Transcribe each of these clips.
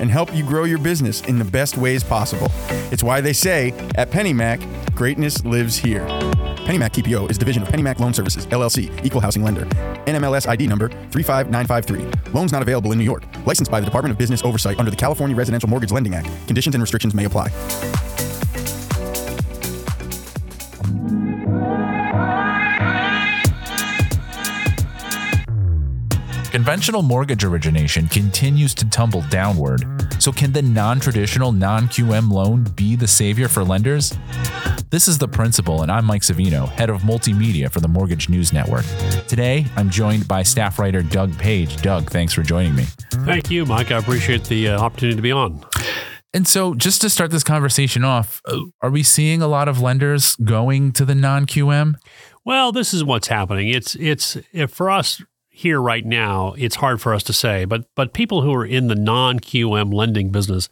and help you grow your business in the best ways possible. It's why they say at PennyMac, greatness lives here. PennyMac TPO is division of PennyMac Loan Services, LLC, equal housing lender. NMLS ID number 35953. Loans not available in New York. Licensed by the Department of Business Oversight under the California Residential Mortgage Lending Act. Conditions and restrictions may apply. Conventional mortgage origination continues to tumble downward. So, can the non traditional, non QM loan be the savior for lenders? This is The Principal, and I'm Mike Savino, head of multimedia for the Mortgage News Network. Today, I'm joined by staff writer Doug Page. Doug, thanks for joining me. Thank you, Mike. I appreciate the uh, opportunity to be on. And so, just to start this conversation off, uh, are we seeing a lot of lenders going to the non QM? Well, this is what's happening. It's it's for us here right now, it's hard for us to say, but but people who are in the non-QM lending business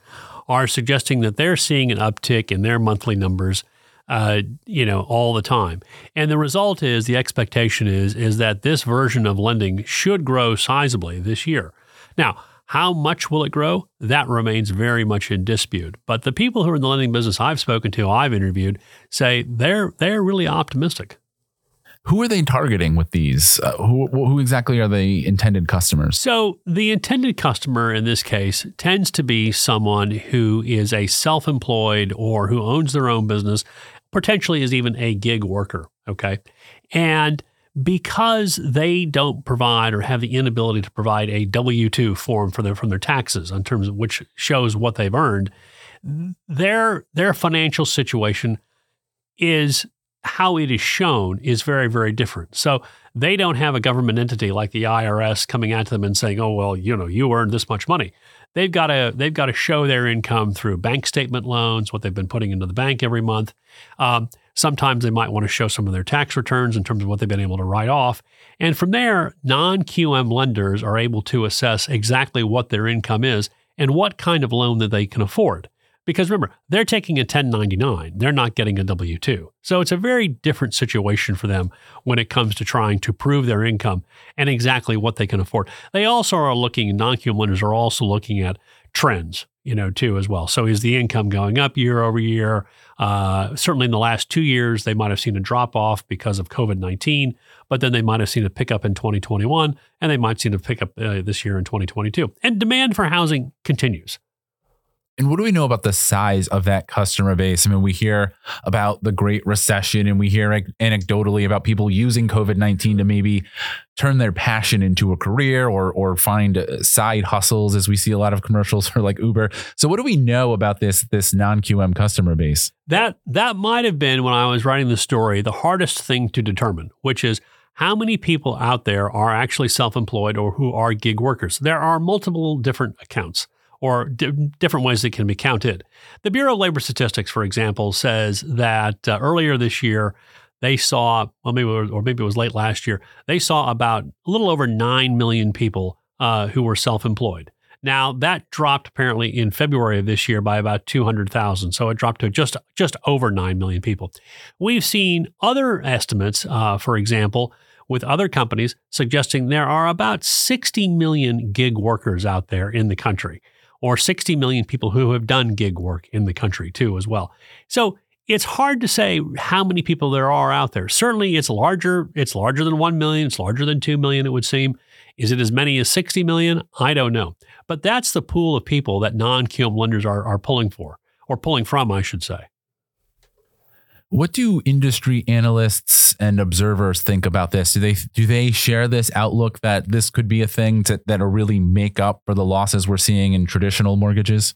are suggesting that they're seeing an uptick in their monthly numbers, uh, you know, all the time. And the result is the expectation is is that this version of lending should grow sizably this year. Now, how much will it grow? That remains very much in dispute. But the people who are in the lending business I've spoken to, I've interviewed, say they're they're really optimistic. Who are they targeting with these? Uh, who, who exactly are the intended customers? So, the intended customer in this case tends to be someone who is a self employed or who owns their own business, potentially is even a gig worker. Okay. And because they don't provide or have the inability to provide a W 2 form for their, from their taxes in terms of which shows what they've earned, their, their financial situation is how it is shown is very, very different. So they don't have a government entity like the IRS coming at them and saying, "Oh, well, you know, you earned this much money." They've got to they've got to show their income through bank statement loans, what they've been putting into the bank every month. Um, sometimes they might want to show some of their tax returns in terms of what they've been able to write off, and from there, non QM lenders are able to assess exactly what their income is and what kind of loan that they can afford. Because remember, they're taking a 1099, they're not getting a W 2. So it's a very different situation for them when it comes to trying to prove their income and exactly what they can afford. They also are looking, non QM lenders are also looking at trends, you know, too, as well. So is the income going up year over year? Uh, certainly in the last two years, they might have seen a drop off because of COVID 19, but then they might have seen a pickup in 2021, and they might see a pickup uh, this year in 2022. And demand for housing continues. And what do we know about the size of that customer base? I mean, we hear about the Great Recession and we hear anecdotally about people using COVID 19 to maybe turn their passion into a career or, or find uh, side hustles, as we see a lot of commercials for like Uber. So, what do we know about this, this non QM customer base? That, that might have been when I was writing the story the hardest thing to determine, which is how many people out there are actually self employed or who are gig workers. There are multiple different accounts or d- different ways that can be counted. The Bureau of Labor Statistics, for example, says that uh, earlier this year, they saw, well, maybe or maybe it was late last year, they saw about a little over 9 million people uh, who were self employed. Now, that dropped apparently in February of this year by about 200,000. So it dropped to just, just over 9 million people. We've seen other estimates, uh, for example, with other companies suggesting there are about 60 million gig workers out there in the country or 60 million people who have done gig work in the country too, as well. So it's hard to say how many people there are out there. Certainly, it's larger. It's larger than 1 million. It's larger than 2 million, it would seem. Is it as many as 60 million? I don't know. But that's the pool of people that non QM lenders are, are pulling for, or pulling from, I should say. What do industry analysts and observers think about this? Do they do they share this outlook that this could be a thing to, that'll really make up for the losses we're seeing in traditional mortgages?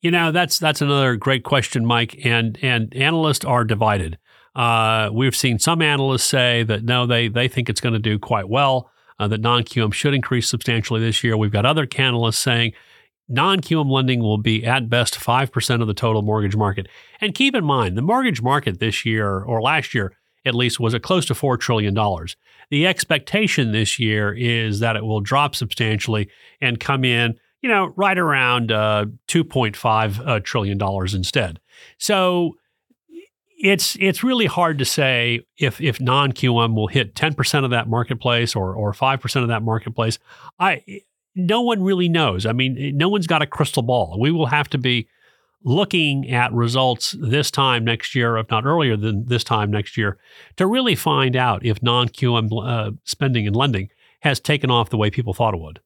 You know, that's that's another great question, Mike. And and analysts are divided. Uh, we've seen some analysts say that no, they they think it's going to do quite well. Uh, that non QM should increase substantially this year. We've got other analysts saying non QM lending will be at best 5% of the total mortgage market. And keep in mind, the mortgage market this year or last year at least was at close to $4 trillion. The expectation this year is that it will drop substantially and come in, you know, right around uh, $2.5 uh, trillion instead. So it's it's really hard to say if if non QM will hit 10% of that marketplace or or 5% of that marketplace. I no one really knows. I mean, no one's got a crystal ball. We will have to be looking at results this time next year, if not earlier than this time next year, to really find out if non QM uh, spending and lending has taken off the way people thought it would.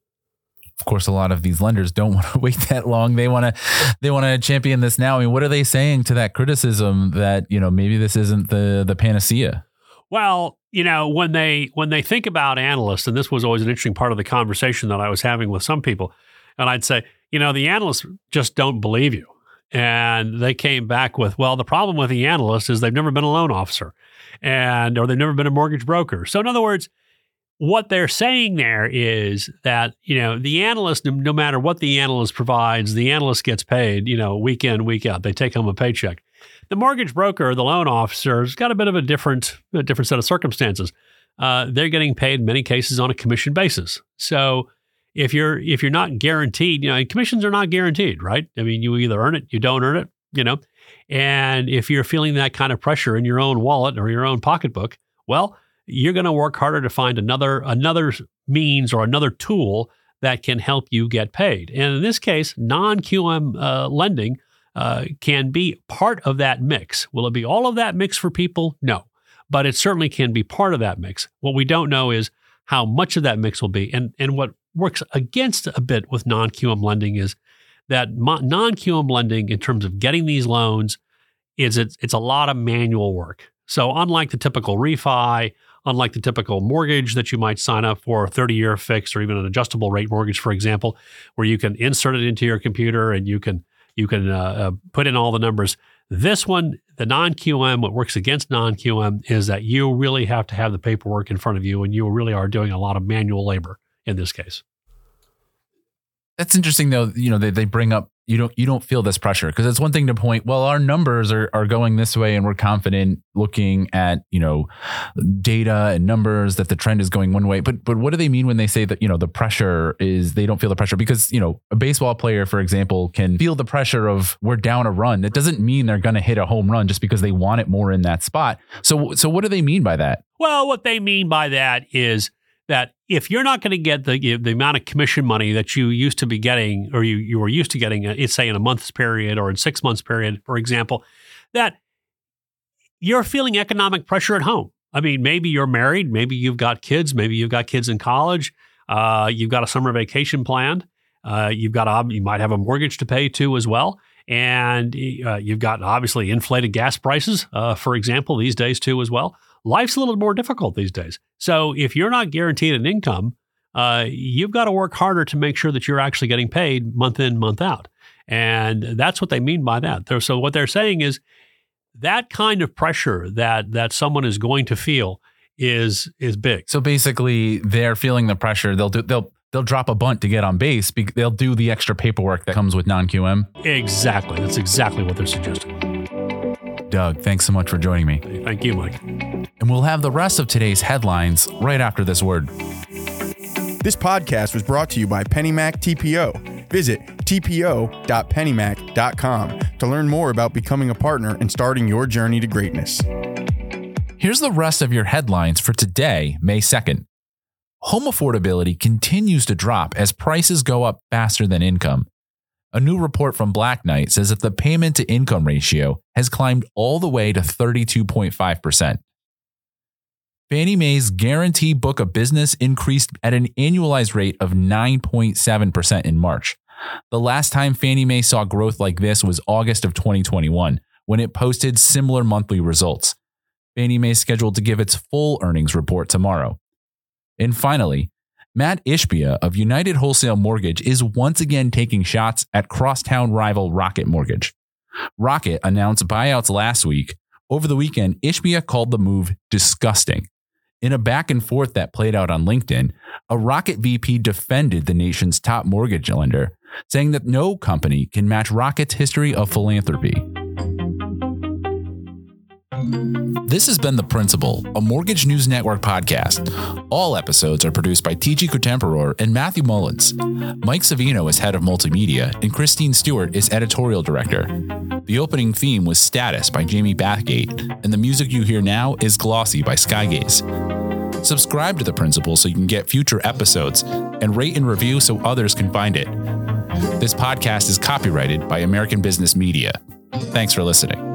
Of course, a lot of these lenders don't want to wait that long. They want to, they want to champion this now. I mean, what are they saying to that criticism that you know maybe this isn't the the panacea? Well, you know, when they when they think about analysts, and this was always an interesting part of the conversation that I was having with some people, and I'd say, you know, the analysts just don't believe you. And they came back with, well, the problem with the analyst is they've never been a loan officer and or they've never been a mortgage broker. So in other words, what they're saying there is that, you know, the analyst, no matter what the analyst provides, the analyst gets paid, you know, week in, week out. They take home a paycheck. The mortgage broker, the loan officer, has got a bit of a different, a different set of circumstances. Uh, they're getting paid in many cases on a commission basis. So if you're if you're not guaranteed, you know, commissions are not guaranteed, right? I mean, you either earn it, you don't earn it, you know. And if you're feeling that kind of pressure in your own wallet or your own pocketbook, well, you're going to work harder to find another another means or another tool that can help you get paid. And in this case, non QM uh, lending uh, can be part of that mix. Will it be all of that mix for people? No, but it certainly can be part of that mix. What we don't know is how much of that mix will be, and and what works against a bit with non QM lending is that non QM lending, in terms of getting these loans, is it's, it's a lot of manual work. So, unlike the typical refi, unlike the typical mortgage that you might sign up for, a 30 year fixed or even an adjustable rate mortgage, for example, where you can insert it into your computer and you can you can uh, uh, put in all the numbers. This one, the non QM, what works against non QM is that you really have to have the paperwork in front of you and you really are doing a lot of manual labor in this case. That's interesting though. You know, they, they bring up you don't you don't feel this pressure because it's one thing to point well our numbers are, are going this way and we're confident looking at you know data and numbers that the trend is going one way. But but what do they mean when they say that you know the pressure is they don't feel the pressure? Because you know a baseball player for example can feel the pressure of we're down a run. That doesn't mean they're going to hit a home run just because they want it more in that spot. So so what do they mean by that? Well what they mean by that is that if you're not going to get the the amount of commission money that you used to be getting or you, you were used to getting, uh, say in a month's period or in six months period, for example, that you're feeling economic pressure at home. I mean, maybe you're married, maybe you've got kids, maybe you've got kids in college, uh, you've got a summer vacation planned, uh, you've got a, you might have a mortgage to pay too as well, and uh, you've got obviously inflated gas prices, uh, for example, these days too as well life's a little more difficult these days. So if you're not guaranteed an income, uh, you've got to work harder to make sure that you're actually getting paid month in, month out. And that's what they mean by that. So what they're saying is that kind of pressure that that someone is going to feel is is big. So basically, they're feeling the pressure. They'll do they'll they'll drop a bunt to get on base. They'll do the extra paperwork that comes with non QM. Exactly. That's exactly what they're suggesting. Doug, thanks so much for joining me. Thank you, Mike. And we'll have the rest of today's headlines right after this word. This podcast was brought to you by PennyMac TPO. Visit tpo.pennymac.com to learn more about becoming a partner and starting your journey to greatness. Here's the rest of your headlines for today, May 2nd. Home affordability continues to drop as prices go up faster than income. A new report from Black Knight says that the payment to income ratio has climbed all the way to 32.5%. Fannie Mae's guarantee book of business increased at an annualized rate of 9.7% in March. The last time Fannie Mae saw growth like this was August of 2021, when it posted similar monthly results. Fannie Mae is scheduled to give its full earnings report tomorrow. And finally, Matt Ishbia of United Wholesale Mortgage is once again taking shots at crosstown rival Rocket Mortgage. Rocket announced buyouts last week. Over the weekend, Ishbia called the move disgusting. In a back and forth that played out on LinkedIn, a Rocket VP defended the nation's top mortgage lender, saying that no company can match Rocket's history of philanthropy. This has been The Principal, a Mortgage News Network podcast. All episodes are produced by TG Cotemporor and Matthew Mullins. Mike Savino is head of multimedia, and Christine Stewart is editorial director. The opening theme was Status by Jamie Bathgate, and the music you hear now is Glossy by Skygaze. Subscribe to The Principal so you can get future episodes, and rate and review so others can find it. This podcast is copyrighted by American Business Media. Thanks for listening.